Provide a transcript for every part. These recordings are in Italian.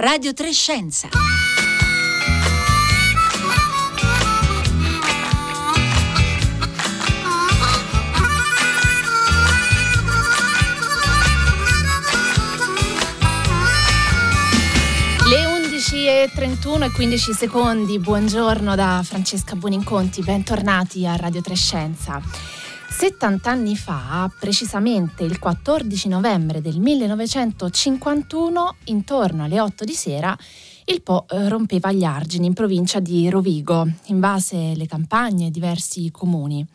Radio Trescenza. Le 11.31 e 15 secondi, buongiorno da Francesca Buoninconti, bentornati a Radio Trescenza. 70 anni fa, precisamente il 14 novembre del 1951, intorno alle 8 di sera, il Po eh, rompeva gli argini in provincia di Rovigo, invase le campagne e diversi comuni.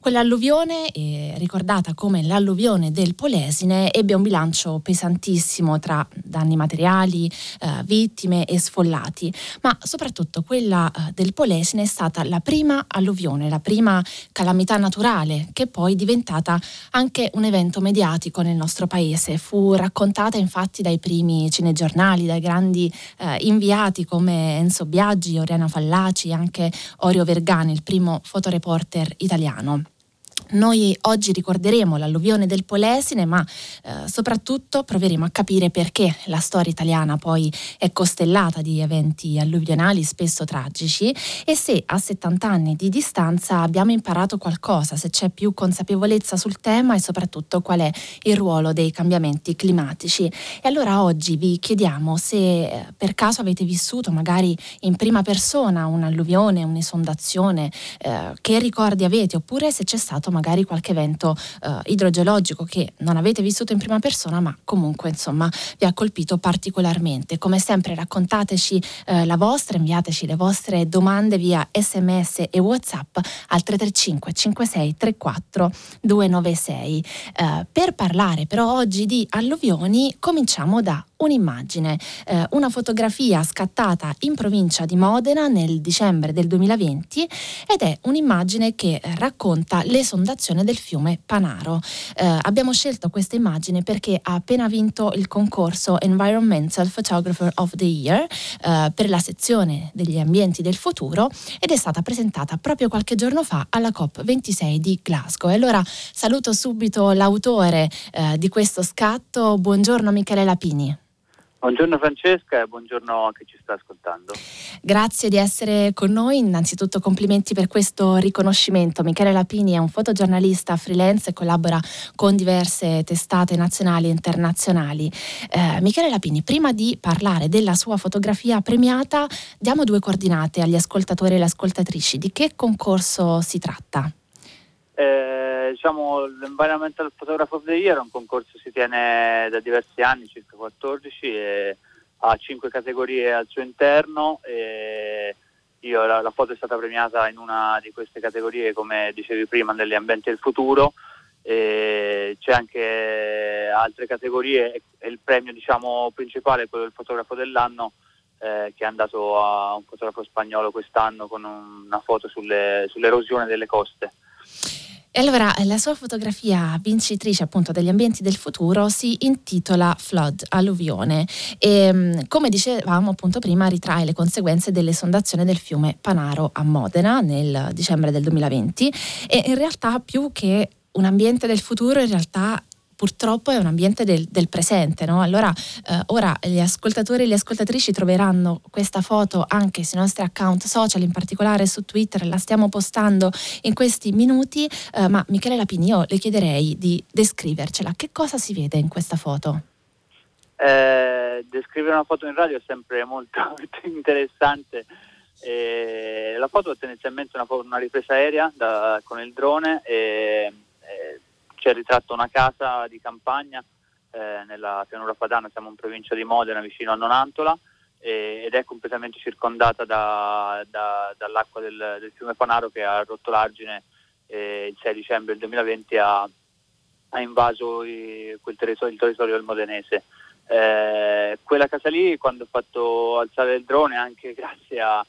Quell'alluvione, eh, ricordata come l'alluvione del Polesine, ebbe un bilancio pesantissimo tra danni materiali, eh, vittime e sfollati, ma soprattutto quella eh, del Polesine è stata la prima alluvione, la prima calamità naturale che poi è diventata anche un evento mediatico nel nostro paese. Fu raccontata infatti dai primi cinegiornali, dai grandi eh, inviati come Enzo Biaggi, Oriana Fallaci, anche Orio Vergani, il primo fotoreporter italiano. Noi oggi ricorderemo l'alluvione del Polesine, ma eh, soprattutto proveremo a capire perché la storia italiana poi è costellata di eventi alluvionali spesso tragici e se a 70 anni di distanza abbiamo imparato qualcosa, se c'è più consapevolezza sul tema e soprattutto qual è il ruolo dei cambiamenti climatici. E allora oggi vi chiediamo se eh, per caso avete vissuto magari in prima persona un'alluvione, un'esondazione, eh, che ricordi avete oppure se c'è stato magari qualche evento eh, idrogeologico che non avete vissuto in prima persona, ma comunque insomma vi ha colpito particolarmente. Come sempre raccontateci eh, la vostra, inviateci le vostre domande via sms e whatsapp al 335 56 34 296. Eh, per parlare però oggi di alluvioni cominciamo da un'immagine, eh, una fotografia scattata in provincia di Modena nel dicembre del 2020 ed è un'immagine che racconta l'esondazione del fiume Panaro. Eh, abbiamo scelto questa immagine perché ha appena vinto il concorso Environmental Photographer of the Year eh, per la sezione degli ambienti del futuro ed è stata presentata proprio qualche giorno fa alla COP26 di Glasgow. E allora saluto subito l'autore eh, di questo scatto. Buongiorno Michele Lapini. Buongiorno Francesca e buongiorno a chi ci sta ascoltando. Grazie di essere con noi, innanzitutto complimenti per questo riconoscimento. Michele Lapini è un fotogiornalista freelance e collabora con diverse testate nazionali e internazionali. Eh, Michele Lapini, prima di parlare della sua fotografia premiata, diamo due coordinate agli ascoltatori e alle ascoltatrici. Di che concorso si tratta? Eh, diciamo, l'Environmental Photographer of the Year è un concorso che si tiene da diversi anni, circa 14, e ha cinque categorie al suo interno. E io, la, la, foto è stata premiata in una di queste categorie, come dicevi prima, negli ambienti del futuro. E c'è anche altre categorie e il premio diciamo, principale è quello del fotografo dell'anno eh, che è andato a un fotografo spagnolo quest'anno con una foto sulle, sull'erosione delle coste. E allora la sua fotografia vincitrice appunto degli ambienti del futuro si intitola Flood, alluvione. E come dicevamo appunto prima ritrae le conseguenze dell'esondazione del fiume Panaro a Modena nel dicembre del 2020 e in realtà più che un ambiente del futuro in realtà purtroppo è un ambiente del, del presente. No? Allora, eh, ora gli ascoltatori e le ascoltatrici troveranno questa foto anche sui nostri account social, in particolare su Twitter, la stiamo postando in questi minuti. Eh, ma Michele Lapini, io le chiederei di descrivercela. Che cosa si vede in questa foto? Eh, descrivere una foto in radio è sempre molto interessante. Eh, la foto è tendenzialmente una, una ripresa aerea da, con il drone e, e c'è ritratto una casa di campagna eh, nella pianura padana, siamo in provincia di Modena, vicino a Nonantola, eh, ed è completamente circondata da, da, dall'acqua del, del, fiume Panaro che ha rotto l'argine eh, il 6 dicembre del 2020 ha, ha invaso i, territorio, il territorio del modenese. Eh, quella casa lì, quando ho fatto alzare il drone, anche grazie a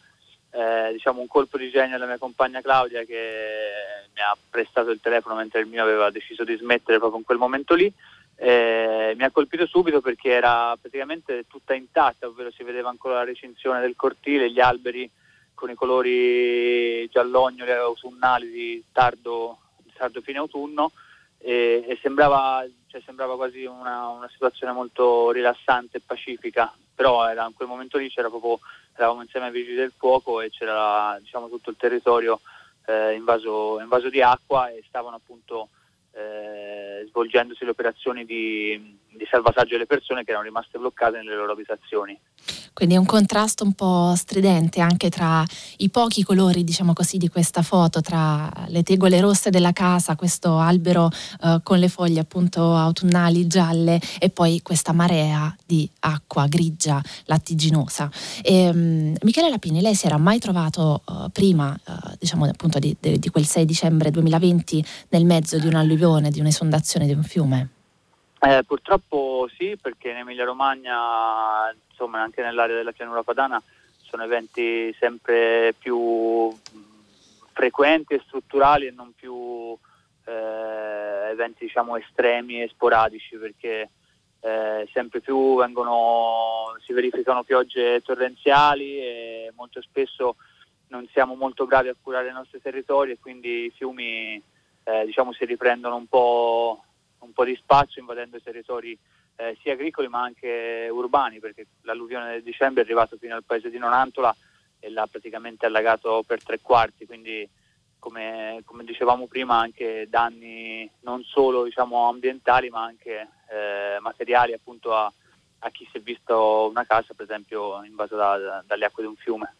eh, diciamo un colpo di genio alla mia compagna Claudia che mi ha prestato il telefono mentre il mio aveva deciso di smettere proprio in quel momento lì. Eh, mi ha colpito subito perché era praticamente tutta intatta, ovvero si vedeva ancora la recinzione del cortile, gli alberi con i colori giallognoli autunnali di tardo, tardo fine autunno e, e sembrava cioè sembrava quasi una, una, situazione molto rilassante e pacifica, però era, in quel momento lì c'era proprio, eravamo insieme ai vigili del fuoco e c'era diciamo, tutto il territorio eh, invaso, invaso, di acqua e stavano appunto eh, svolgendosi le operazioni di, di salvataggio delle persone che erano rimaste bloccate nelle loro abitazioni. Quindi è un contrasto un po' stridente anche tra i pochi colori, diciamo così, di questa foto, tra le tegole rosse della casa, questo albero eh, con le foglie appunto autunnali gialle e poi questa marea di acqua grigia, lattiginosa. E, um, Michele Lapini, lei si era mai trovato uh, prima, uh, diciamo appunto di, di, quel 6 dicembre 2020, nel mezzo di un'alluvione, di un'esondazione di un fiume? Eh, purtroppo sì, perché in Emilia Romagna, insomma anche nell'area della pianura padana, sono eventi sempre più frequenti e strutturali e non più eh, eventi diciamo estremi e sporadici perché eh, sempre più vengono, si verificano piogge torrenziali e molto spesso non siamo molto bravi a curare i nostri territori e quindi i fiumi eh, diciamo, si riprendono un po' un po' di spazio invadendo i territori eh, sia agricoli ma anche urbani perché l'alluvione del dicembre è arrivata fino al paese di Nonantola e l'ha praticamente allagato per tre quarti, quindi come, come dicevamo prima anche danni non solo diciamo, ambientali ma anche eh, materiali appunto a, a, chi si è visto una casa per esempio invasa da, da, dalle acque di un fiume.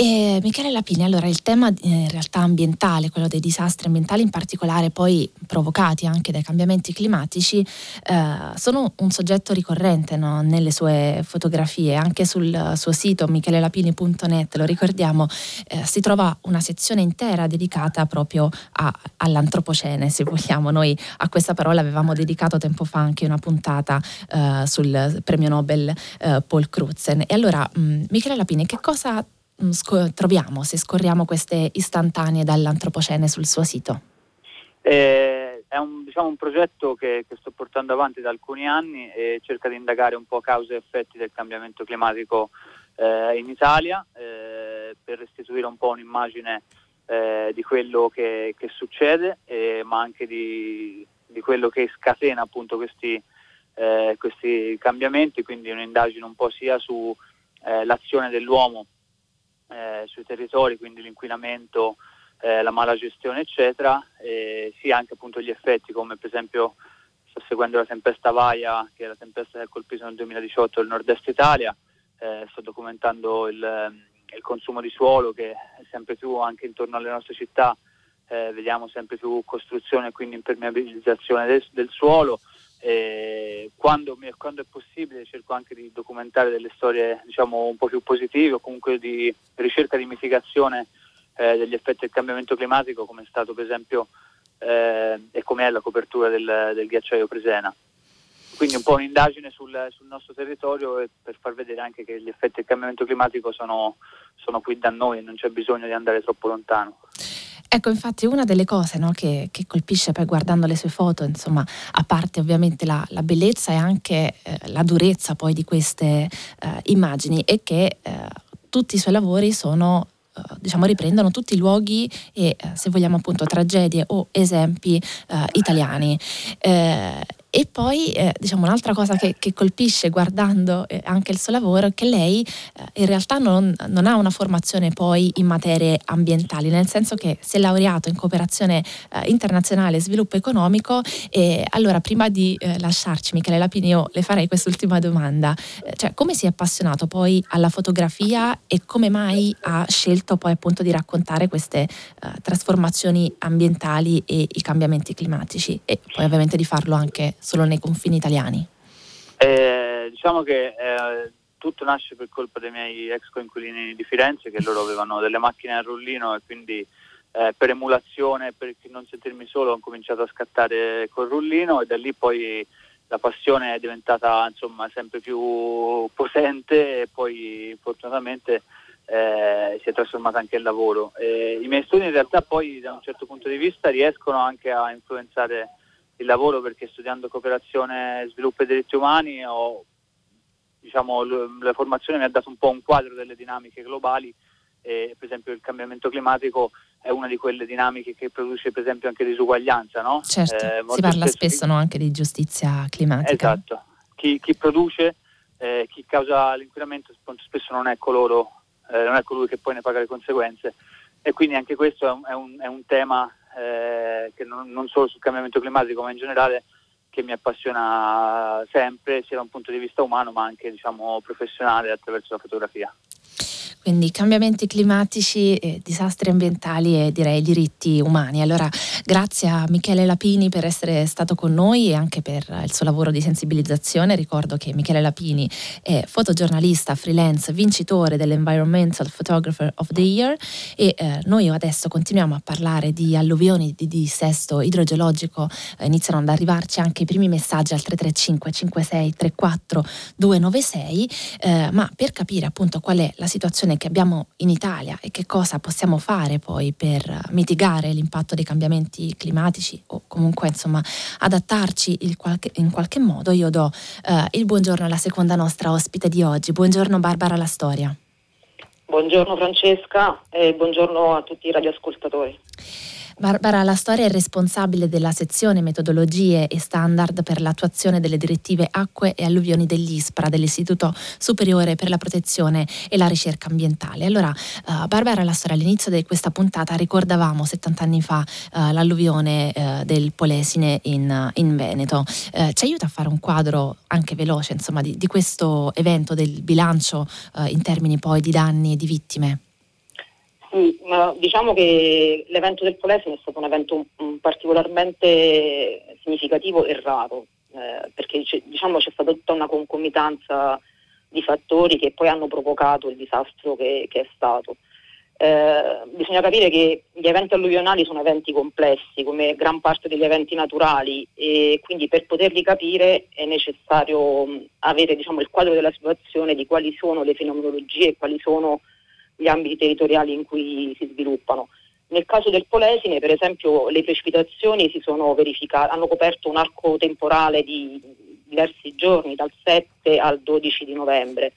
E Michele Lapini, allora il tema eh, in realtà ambientale, quello dei disastri ambientali in particolare poi provocati anche dai cambiamenti climatici, eh, sono un soggetto ricorrente no? nelle sue fotografie, anche sul suo sito michelelapini.net, lo ricordiamo, eh, si trova una sezione intera dedicata proprio a, all'antropocene, se vogliamo. Noi a questa parola avevamo dedicato tempo fa anche una puntata eh, sul premio Nobel eh, Paul Crutzen. E allora, mh, Michele Lapini, che cosa Mm, sc- troviamo se scorriamo queste istantanee dall'antropocene sul suo sito? Eh, è un, diciamo, un progetto che, che, sto portando avanti da alcuni anni e cerca di indagare un po' cause e effetti del cambiamento climatico eh, in Italia eh, per restituire un po' un'immagine eh, di quello che, che succede, ma anche di, di, quello che scatena appunto questi, eh, questi cambiamenti, quindi un'indagine un po' sia sull'azione eh, dell'uomo eh, sui territori, quindi l'inquinamento, eh, la mala gestione eccetera, e sia anche appunto gli effetti come per esempio sto seguendo la tempesta Vaia, che è la tempesta che ha colpito nel 2018 il nord-est Italia, eh, sto documentando il, il, consumo di suolo che è sempre più anche intorno alle nostre città, eh, vediamo sempre più costruzione e quindi impermeabilizzazione del, del suolo. Quando, quando, è possibile cerco anche di documentare delle storie diciamo, un po' più positive o comunque di ricerca di mitigazione eh, degli effetti del cambiamento climatico come è stato per esempio eh, e come è la copertura del, del, ghiacciaio Presena. Quindi un po' un'indagine sul, sul nostro territorio per far vedere anche che gli effetti del cambiamento climatico sono, sono qui da noi e non c'è bisogno di andare troppo lontano. Ecco, infatti una delle cose no, che, che, colpisce poi guardando le sue foto, insomma, a parte ovviamente la, la bellezza e anche eh, la durezza poi di queste eh, immagini, è che eh, tutti i suoi lavori sono eh, diciamo riprendono tutti i luoghi e eh, se vogliamo appunto tragedie o esempi eh, italiani. Eh, e poi eh, diciamo un'altra cosa che, che colpisce guardando eh, anche il suo lavoro è che lei eh, in realtà non, non, ha una formazione poi in materie ambientali, nel senso che si è laureato in cooperazione eh, internazionale e sviluppo economico e allora prima di eh, lasciarci Michele Lapini io le farei quest'ultima domanda, eh, cioè come si è appassionato poi alla fotografia e come mai ha scelto poi appunto di raccontare queste trasformazioni ambientali e i cambiamenti climatici? E poi ovviamente di farlo anche solo nei confini italiani? Eh, diciamo che eh, tutto nasce per colpa dei miei ex coinquilini di Firenze che loro avevano delle macchine a rullino e quindi eh, per emulazione, per non sentirmi solo, ho cominciato a scattare col rullino e da lì poi la passione è diventata insomma, sempre più potente e poi fortunatamente eh, si è trasformata anche in lavoro. Eh, I miei studi in realtà poi da un certo punto di vista riescono anche a influenzare il lavoro perché studiando cooperazione, sviluppo e diritti umani ho, diciamo, la formazione mi ha dato un po' un quadro delle dinamiche globali e per esempio il cambiamento climatico è una di quelle dinamiche che produce per esempio anche disuguaglianza, no? Certo, eh, si parla spesso, spesso no, anche di giustizia climatica. Esatto, chi, chi produce, eh, chi causa l'inquinamento spesso non è coloro, eh, non è colui che poi ne paga le conseguenze e quindi anche questo è un, è un, è un tema eh, che non, non, solo sul cambiamento climatico ma in generale che mi appassiona sempre sia da un punto di vista umano ma anche diciamo, professionale attraverso la fotografia quindi cambiamenti climatici, eh, disastri ambientali e direi diritti umani. Allora grazie a Michele Lapini per essere stato con noi e anche per il suo lavoro di sensibilizzazione. Ricordo che Michele Lapini è fotogiornalista freelance, vincitore dell'Environmental Photographer of the Year e eh, noi adesso continuiamo a parlare di alluvioni, di dissesto idrogeologico. Eh, iniziano ad arrivarci anche i primi messaggi al 335 56 34 296, ma per capire appunto qual è la situazione che abbiamo in Italia e che cosa possiamo fare poi per mitigare l'impatto dei cambiamenti climatici o comunque insomma adattarci in qualche, in qualche modo, io do eh, il buongiorno alla seconda nostra ospite di oggi. Buongiorno Barbara La Storia. Buongiorno Francesca e buongiorno a tutti i radioascoltatori. Barbara La Storia è responsabile della sezione metodologie e standard per l'attuazione delle direttive acque e alluvioni dell'ISPRA, dell'Istituto Superiore per la Protezione e la Ricerca Ambientale. Allora, uh, Barbara La Storia, all'inizio di questa puntata ricordavamo 70 anni fa uh, l'alluvione uh, del Polesine in, in Veneto. ci aiuta a fare un quadro anche veloce insomma, di, di questo evento, del bilancio in termini poi di danni e di vittime? Sì, ma diciamo che l'evento del Polesine è stato un evento particolarmente significativo e raro, eh, perché c'è, diciamo, c'è stata tutta una concomitanza di fattori che poi hanno provocato il disastro che, che è stato. Eh, bisogna capire che gli eventi alluvionali sono eventi complessi come gran parte degli eventi naturali e quindi per poterli capire è necessario avere diciamo, il quadro della situazione di quali sono le fenomenologie e quali sono gli ambiti territoriali in cui si sviluppano. Nel caso del Polesine, per esempio, le precipitazioni si sono verificate, hanno coperto un arco temporale di diversi giorni, dal 7 al 12 di novembre,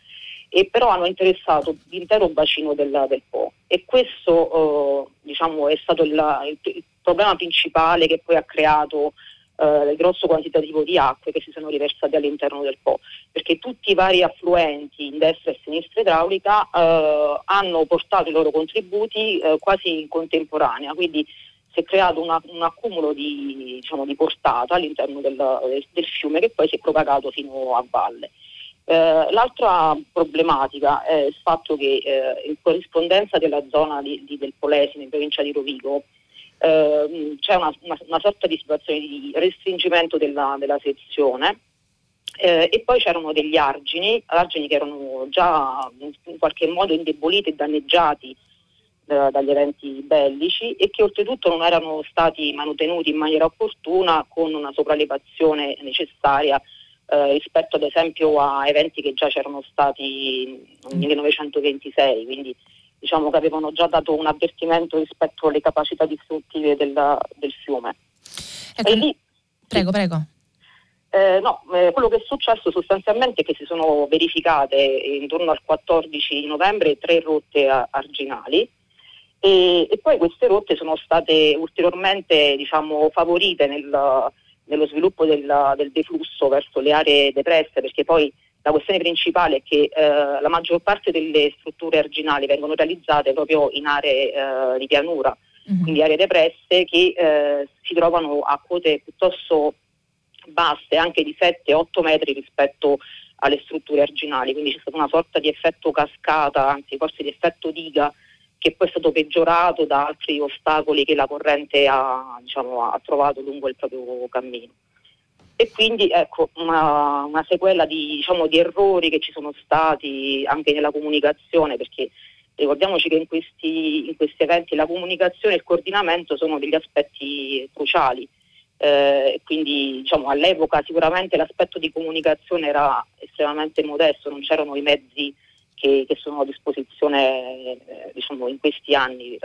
e però hanno interessato l'intero bacino del, del Po. E questo eh, diciamo, è stato il, il, il, problema principale che poi ha creato eh, grosso quantitativo di acque che si sono riversate all'interno del Po, perché tutti i vari affluenti in destra e sinistra idraulica eh, hanno portato i loro contributi eh, quasi in contemporanea, quindi si è creato una, un accumulo di, diciamo, di portata all'interno del, del, fiume che poi si è propagato fino a valle. Eh, l'altra problematica è il fatto che eh, in corrispondenza della zona di, di, del Polesine, in provincia di Rovigo, eh, c'è una, una, una, sorta di situazione di restringimento della, della sezione. Eh, e poi c'erano degli argini, argini che erano già in qualche modo indeboliti e danneggiati eh, dagli eventi bellici e che oltretutto non erano stati manutenuti in maniera opportuna con una sopraelevazione necessaria eh, rispetto ad esempio a eventi che già c'erano stati nel 1926, quindi diciamo che avevano già dato un avvertimento rispetto alle capacità distruttive del, del fiume. Ecco, lì, prego, prego. Eh, no, eh, quello che è successo sostanzialmente è che si sono verificate intorno al 14 novembre tre rotte arginali e, e poi queste rotte sono state ulteriormente diciamo, favorite nel, nello sviluppo del, del deflusso verso le aree depresse perché poi la questione principale è che eh, la maggior parte delle strutture arginali vengono realizzate proprio in aree eh, di pianura, mm-hmm. quindi aree depresse che eh, si trovano a quote piuttosto basse, anche di 7-8 metri rispetto alle strutture arginali, quindi c'è stata una sorta di effetto cascata, anzi forse di effetto diga, che poi è stato peggiorato da altri ostacoli che la corrente ha, diciamo, ha trovato lungo il proprio cammino e quindi ecco una, una sequela di, diciamo, di, errori che ci sono stati anche nella comunicazione perché ricordiamoci che in questi, in questi eventi la comunicazione e il coordinamento sono degli aspetti cruciali eh, quindi diciamo, all'epoca sicuramente l'aspetto di comunicazione era estremamente modesto, non c'erano i mezzi che, che sono a disposizione eh, diciamo, in questi anni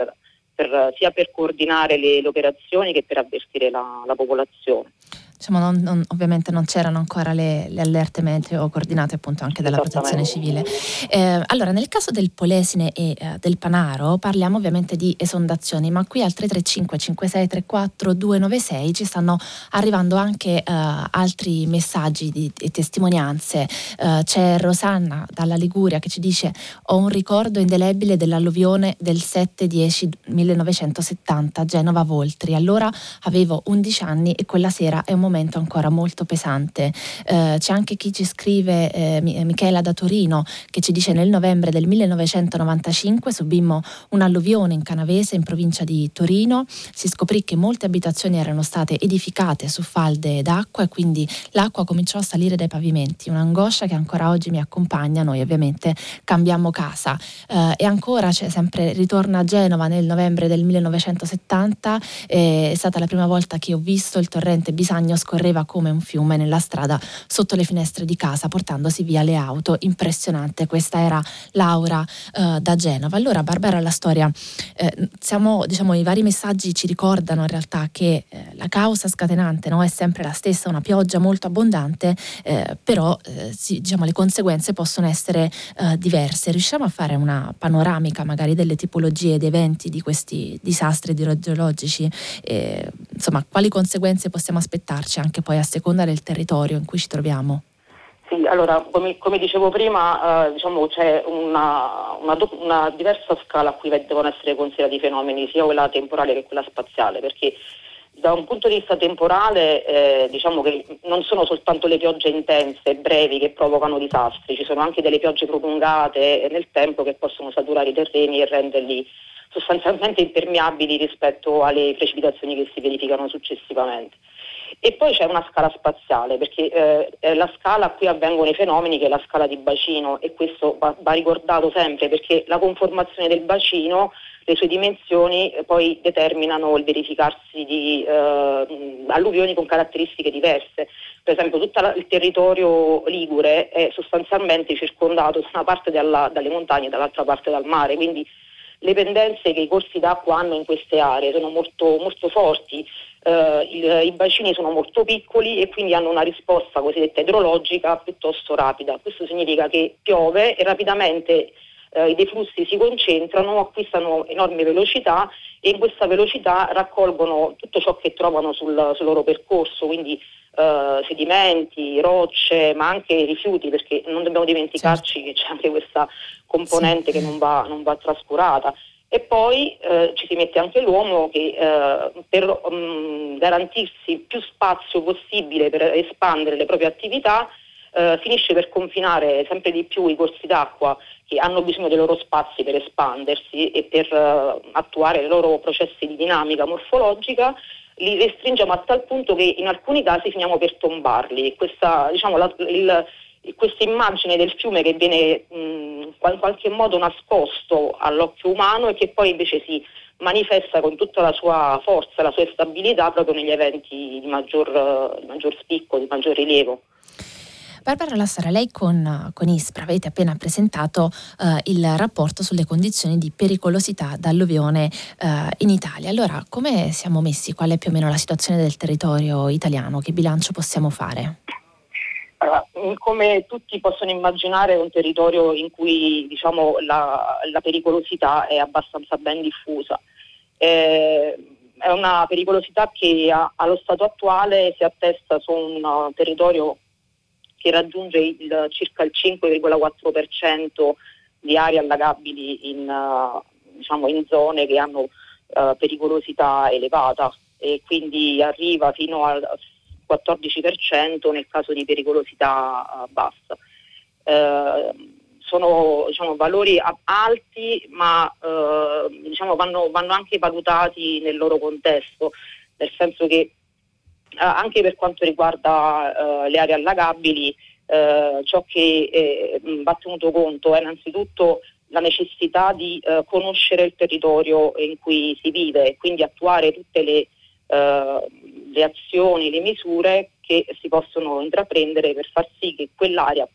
per, sia per coordinare le, le, operazioni che per avvertire la, la popolazione. Diciamo, non, non, ovviamente non c'erano ancora le, le, allerte meteo coordinate appunto anche dalla protezione civile. Eh, allora, nel caso del Polesine e eh, del Panaro parliamo ovviamente di esondazioni, ma qui al 335 5634 296 ci stanno arrivando anche eh, altri messaggi di, di testimonianze. Eh, c'è Rosanna dalla Liguria che ci dice ho un ricordo indelebile dell'alluvione del 7-10 1970 Genova Voltri. Allora avevo 11 anni e quella sera è un momento ancora molto pesante. Eh, c'è anche chi ci scrive, eh, Michela da Torino, che ci dice nel novembre del 1995 subimmo un'alluvione in Canavese, in provincia di Torino. Si scoprì che molte abitazioni erano state edificate su falde d'acqua e quindi l'acqua cominciò a salire dai pavimenti. Un'angoscia che ancora oggi mi accompagna. Noi ovviamente cambiamo casa. Eh, e ancora c'è sempre, ritorna a Genova nel novembre del 1970. è stata la prima volta che ho visto il torrente Bisagno scorreva come un fiume nella strada sotto le finestre di casa portandosi via le auto. Impressionante, questa era Laura eh, da Genova. Allora Barbara, la storia, eh, siamo, diciamo, i vari messaggi ci ricordano in realtà che eh, la causa scatenante no, è sempre la stessa, una pioggia molto abbondante, eh, però eh, sì, diciamo, le conseguenze possono essere eh, diverse. Riusciamo a fare una panoramica magari delle tipologie di eventi di questi disastri idrogeologici? insomma, quali conseguenze possiamo aspettarci anche poi a seconda del territorio in cui ci troviamo? Sì, allora come, come dicevo prima, eh, diciamo, c'è una, una, una, diversa scala a cui devono essere considerati i fenomeni, sia quella temporale che quella spaziale, perché da un punto di vista temporale eh, diciamo che non sono soltanto le piogge intense e brevi che provocano disastri, ci sono anche delle piogge prolungate nel tempo che possono saturare i terreni e renderli sostanzialmente impermeabili rispetto alle precipitazioni che si verificano successivamente. E poi c'è una scala spaziale, perché eh, la scala a cui avvengono i fenomeni che è la scala di bacino e questo va, va ricordato sempre perché la conformazione del bacino, le sue dimensioni eh, poi determinano il verificarsi di eh, alluvioni con caratteristiche diverse. Per esempio tutto il territorio ligure è sostanzialmente circondato da una parte dalla, dalle montagne e dall'altra parte dal mare, quindi le pendenze che i corsi d'acqua hanno in queste aree sono molto, molto forti, eh, il, i bacini sono molto piccoli e quindi hanno una risposta cosiddetta idrologica piuttosto rapida. Questo significa che piove e rapidamente eh, i deflussi si concentrano, acquistano enorme velocità e in questa velocità raccolgono tutto ciò che trovano sul, sul loro percorso, quindi eh, sedimenti, rocce, ma anche rifiuti, perché non dobbiamo dimenticarci certo. che c'è anche questa componente sì. che non va, non va, trascurata. E poi eh, ci si mette anche l'uomo che eh, per um, garantirsi più spazio possibile per espandere le proprie attività eh, finisce per confinare sempre di più i corsi d'acqua che hanno bisogno dei loro spazi per espandersi e per uh, attuare i loro processi di dinamica morfologica li restringiamo a tal punto che in alcuni casi finiamo per tombarli. Questa, diciamo, la, il, questa immagine del fiume che viene mh, in qualche modo nascosto all'occhio umano e che poi invece si manifesta con tutta la sua forza, la sua stabilità proprio negli eventi di maggior, di maggior spicco, di maggior rilievo. Barbara Lassara, lei con, con ISPRA avete appena presentato eh, il rapporto sulle condizioni di pericolosità d'alluvione eh, in Italia. Allora, come siamo messi? Qual è più o meno la situazione del territorio italiano? Che bilancio possiamo fare? Allora, come tutti possono immaginare è un territorio in cui diciamo, la, la, pericolosità è abbastanza ben diffusa. Eh, è una pericolosità che a, allo stato attuale si attesta su un territorio che raggiunge il, circa il 5,4% di aree allagabili in, uh, diciamo in zone che hanno uh, pericolosità elevata e quindi arriva fino al 14% nel caso di pericolosità uh, bassa. sono diciamo, valori alti ma diciamo, vanno, vanno anche valutati nel loro contesto, nel senso che eh, anche per quanto riguarda eh, le aree allagabili, eh, ciò che va tenuto conto è innanzitutto la necessità di conoscere il territorio in cui si vive e quindi attuare tutte le, le azioni, le misure che si possono intraprendere per far sì che quell'area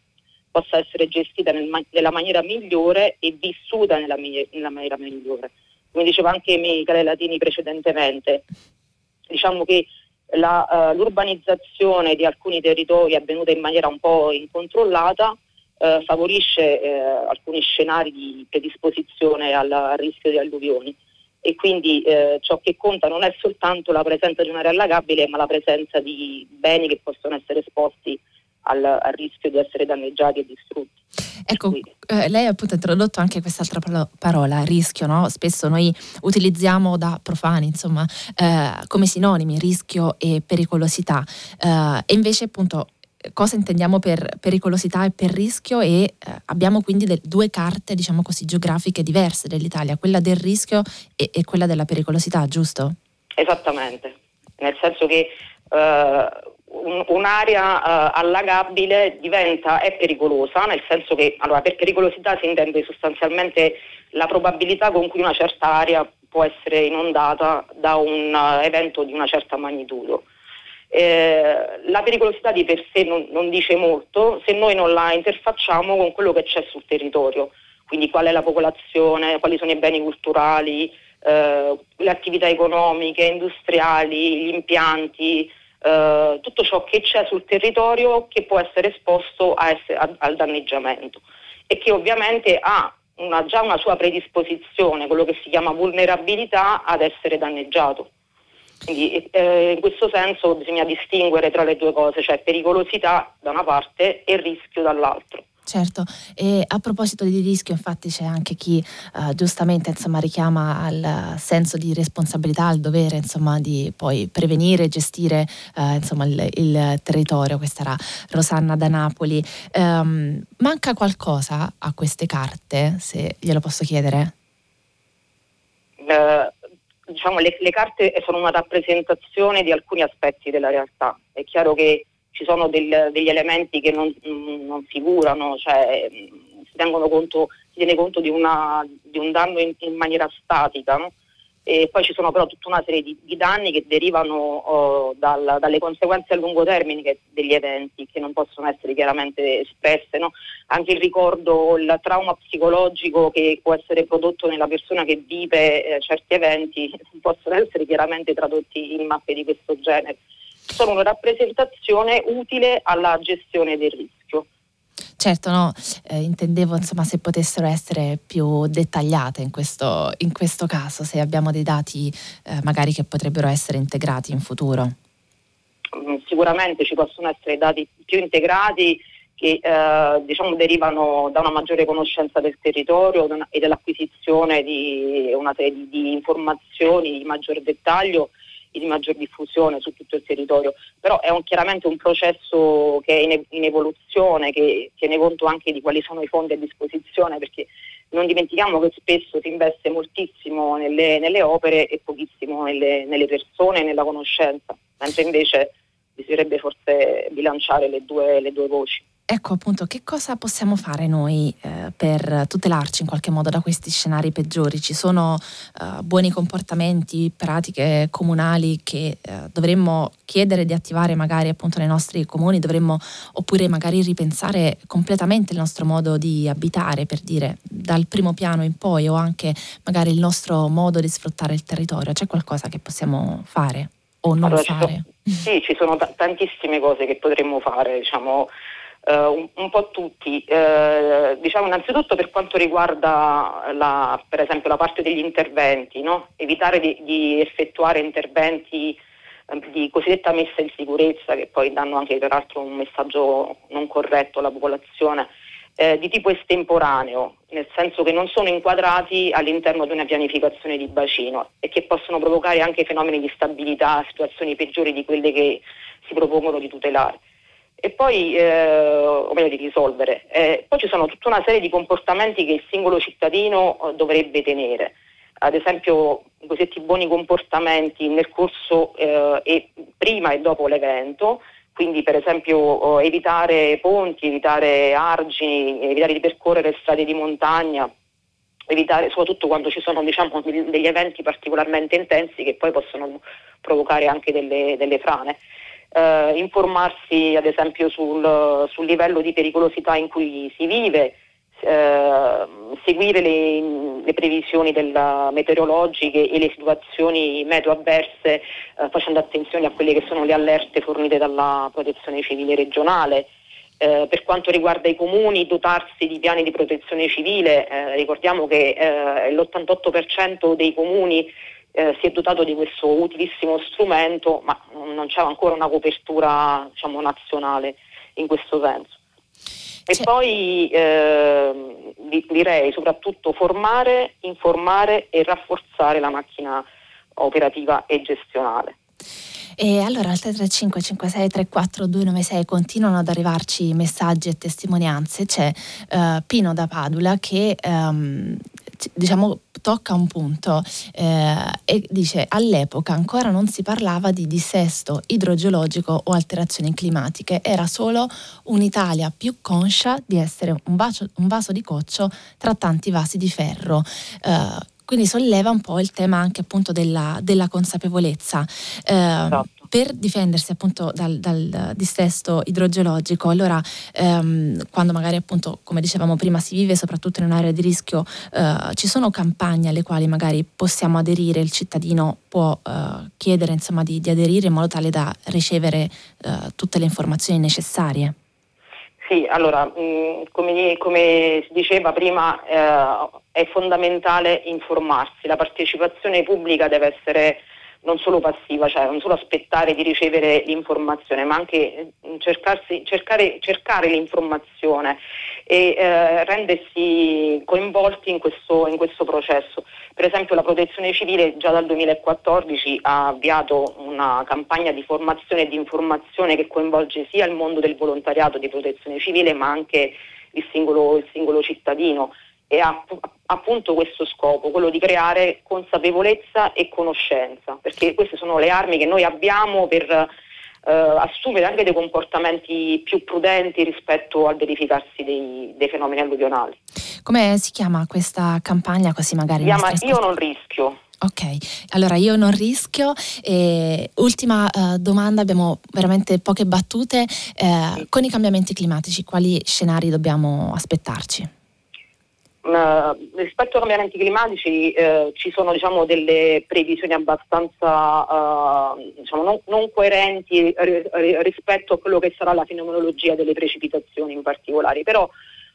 possa essere gestita nel, nella maniera migliore e vissuta nella, nella, maniera migliore. Come diceva anche Michele Latini precedentemente, diciamo che la, uh, l'urbanizzazione di alcuni territori avvenuta in maniera un po' incontrollata uh, favorisce uh, alcuni scenari di predisposizione al, al rischio di alluvioni e quindi ciò che conta non è soltanto la presenza di un'area allagabile ma la presenza di beni che possono essere esposti al, al rischio di essere danneggiati e distrutti. Ecco, eh, lei ha appunto introdotto anche quest'altra parola, rischio, no? Spesso noi utilizziamo da profani, insomma, eh, come sinonimi rischio e pericolosità. Eh, e invece appunto cosa intendiamo per pericolosità e per rischio e eh, abbiamo quindi de- due carte, diciamo così, geografiche diverse dell'Italia, quella del rischio e, e quella della pericolosità, giusto? Esattamente, nel senso che eh, un, un'area uh, allagabile diventa, è pericolosa, nel senso che allora, per pericolosità si intende sostanzialmente la probabilità con cui una certa area può essere inondata da un uh, evento di una certa magnitudo. Eh, la pericolosità di per sé non, non, dice molto se noi non la interfacciamo con quello che c'è sul territorio, quindi qual è la popolazione, quali sono i beni culturali, eh, le attività economiche, industriali, gli impianti, eh, tutto ciò che c'è sul territorio che può essere esposto essere, a, al danneggiamento e che ovviamente ha una, già una sua predisposizione, quello che si chiama vulnerabilità ad essere danneggiato. Quindi eh, in questo senso bisogna distinguere tra le due cose, cioè pericolosità da una parte e rischio dall'altra. Certo, e a proposito di rischio, infatti c'è anche chi uh, giustamente insomma, richiama al senso di responsabilità, al dovere insomma, di poi prevenire e gestire uh, insomma, il, il, territorio. Questa era Rosanna da Napoli. Um, manca qualcosa a queste carte, se glielo posso chiedere? Uh, diciamo, le, le carte sono una rappresentazione di alcuni aspetti della realtà. È chiaro che ci sono del, degli elementi che non, non figurano, cioè si, conto, si, tiene conto di, una, di un danno in, in maniera statica. No? E poi ci sono però tutta una serie di, di danni che derivano oh, dal, dalle conseguenze a lungo termine che, degli eventi che non possono essere chiaramente espresse. No? Anche il ricordo, il trauma psicologico che può essere prodotto nella persona che vive eh, certi eventi possono essere chiaramente tradotti in mappe di questo genere sono una rappresentazione utile alla gestione del rischio. Certo, no, eh, intendevo insomma se potessero essere più dettagliate in questo, in questo caso, se abbiamo dei dati eh, magari che potrebbero essere integrati in futuro. Mm, sicuramente ci possono essere dati più integrati che eh, diciamo, derivano da una maggiore conoscenza del territorio e dell'acquisizione di una serie di informazioni di maggior dettaglio di maggior diffusione su tutto il territorio, però è un, chiaramente un processo che è in, in, evoluzione, che tiene conto anche di quali sono i fondi a disposizione, perché non dimentichiamo che spesso si investe moltissimo nelle, nelle opere e pochissimo nelle, nelle persone e nella conoscenza, mentre invece bisognerebbe forse bilanciare le due, le due voci. Ecco appunto, che cosa possiamo fare noi eh, per tutelarci in qualche modo da questi scenari peggiori? Ci sono eh, buoni comportamenti, pratiche comunali che eh, dovremmo chiedere di attivare magari appunto nei nostri comuni, dovremmo oppure magari ripensare completamente il nostro modo di abitare, per dire dal primo piano in poi o anche magari il nostro modo di sfruttare il territorio. C'è qualcosa che possiamo fare o non allora, fare? Ci sono, sì, ci sono t- tantissime cose che potremmo fare, diciamo Uh, un, un, po' tutti. Uh, diciamo innanzitutto per quanto riguarda la, per esempio la parte degli interventi, no? evitare di, di, effettuare interventi uh, di cosiddetta messa in sicurezza che poi danno anche peraltro un messaggio non corretto alla popolazione di tipo estemporaneo, nel senso che non sono inquadrati all'interno di una pianificazione di bacino e che possono provocare anche fenomeni di stabilità, situazioni peggiori di quelle che si propongono di tutelare e poi, eh, o meglio di risolvere. Eh, poi ci sono tutta una serie di comportamenti che il singolo cittadino eh, dovrebbe tenere, ad esempio i cosiddetti buoni comportamenti nel corso eh, e prima e dopo l'evento, quindi per esempio evitare ponti, evitare argini, evitare di percorrere strade di montagna, evitare soprattutto quando ci sono diciamo, degli eventi particolarmente intensi che poi possono provocare anche delle, delle frane eh, informarsi ad esempio sul, sul, livello di pericolosità in cui si vive, eh, seguire le, le previsioni meteorologiche e le situazioni meteo avverse eh, facendo attenzione a quelle che sono le allerte fornite dalla protezione civile regionale. Eh, per quanto riguarda i comuni, dotarsi di piani di protezione civile, eh, ricordiamo che eh, l'88% dei comuni eh, si è dotato di questo utilissimo strumento, ma non c'è ancora una copertura diciamo, nazionale in questo senso. E C'è. poi eh, direi soprattutto formare, informare e rafforzare la macchina operativa e gestionale. E allora al 335 56 34 296 continuano ad arrivarci messaggi e testimonianze. C'è uh, Pino da Padula che um, diciamo tocca un punto eh, e dice all'epoca ancora non si parlava di dissesto idrogeologico o alterazioni climatiche, era solo un'Italia più conscia di essere un, bacio, un vaso di coccio tra tanti vasi di ferro. Eh, quindi solleva un po' il tema anche appunto della, della consapevolezza. Eh, esatto. Per difendersi appunto dal, dal dissesto idrogeologico, allora ehm, quando magari appunto, come dicevamo prima, si vive soprattutto in un'area di rischio, eh, ci sono campagne alle quali magari possiamo aderire, il cittadino può eh, chiedere insomma di, di, aderire in modo tale da ricevere eh, tutte le informazioni necessarie. Sì, allora, mh, mm, come, come, si diceva prima, eh, è fondamentale informarsi, la partecipazione pubblica deve essere non solo passiva, cioè non solo aspettare di ricevere l'informazione, ma anche mm, cercare, cercare l'informazione e eh, rendersi coinvolti in questo, in questo, processo. Per esempio la protezione civile già dal 2014 ha avviato una campagna di formazione e di informazione che coinvolge sia il mondo del volontariato di protezione civile ma anche il singolo, il singolo cittadino e ha appunto questo scopo, quello di creare consapevolezza e conoscenza, perché queste sono le armi che noi abbiamo per eh, assumere anche dei comportamenti più prudenti rispetto al verificarsi dei, dei fenomeni alluvionali. Come si chiama questa campagna così magari? Si chiama Io non rischio. Ok, allora io non rischio. E ultima uh, domanda, abbiamo veramente poche battute. Eh, con i cambiamenti climatici, quali scenari dobbiamo aspettarci? Uh, rispetto ai cambiamenti climatici uh, ci sono diciamo, delle previsioni abbastanza uh, diciamo, non, non, coerenti ri, ri, rispetto a quello che sarà la fenomenologia delle precipitazioni in particolare, però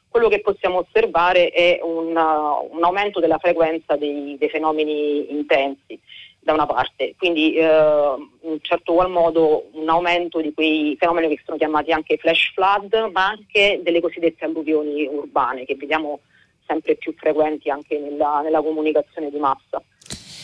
quello che possiamo osservare è un, un aumento della frequenza dei, dei, fenomeni intensi da una parte, quindi in un certo qual modo un aumento di quei fenomeni che sono chiamati anche flash flood, ma anche delle cosiddette alluvioni urbane che vediamo sempre più frequenti anche nella, nella comunicazione di massa.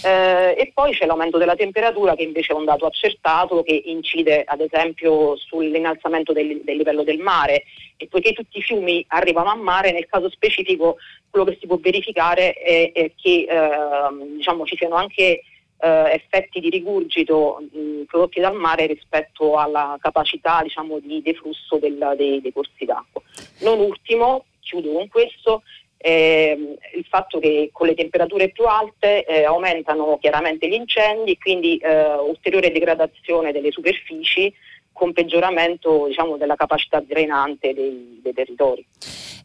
Eh, e poi c'è l'aumento della temperatura che invece è un dato accertato che incide ad esempio sull'innalzamento del, del, livello del mare e poiché tutti i fiumi arrivano a mare nel caso specifico quello che si può verificare è, è che eh, diciamo, ci siano anche eh, effetti di rigurgito mh, prodotti dal mare rispetto alla capacità diciamo, di deflusso del, dei, dei corsi d'acqua. Non ultimo, chiudo con questo, eh, il fatto che con le temperature più alte eh, aumentano chiaramente gli incendi e quindi eh, ulteriore degradazione delle superfici con peggioramento diciamo, della capacità drenante dei, dei, territori.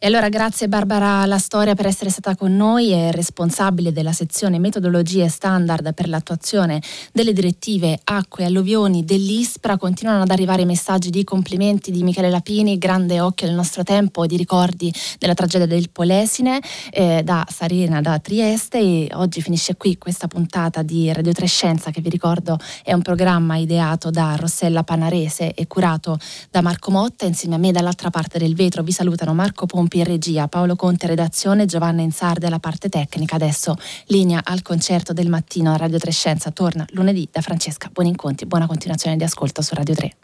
E allora grazie Barbara La Storia per essere stata con noi, è responsabile della sezione metodologie standard per l'attuazione delle direttive acque e alluvioni dell'ISPRA. Continuano ad arrivare messaggi di complimenti di Michele Lapini, grande occhio al nostro tempo, di ricordi della tragedia del Polesine eh, da Sarena, da Trieste e oggi finisce qui questa puntata di Radio Trescenza che vi ricordo è un programma ideato da Rossella Panarese Paese e curato da Marco Motta. Insieme a me dall'altra parte del vetro vi salutano Marco Pompi in regia, Paolo Conte redazione, Giovanna Insardi alla parte tecnica. Adesso linea al concerto del mattino a Radio Trescenza torna lunedì da Francesca Buoni incontri, buona continuazione di ascolto su Radio 3.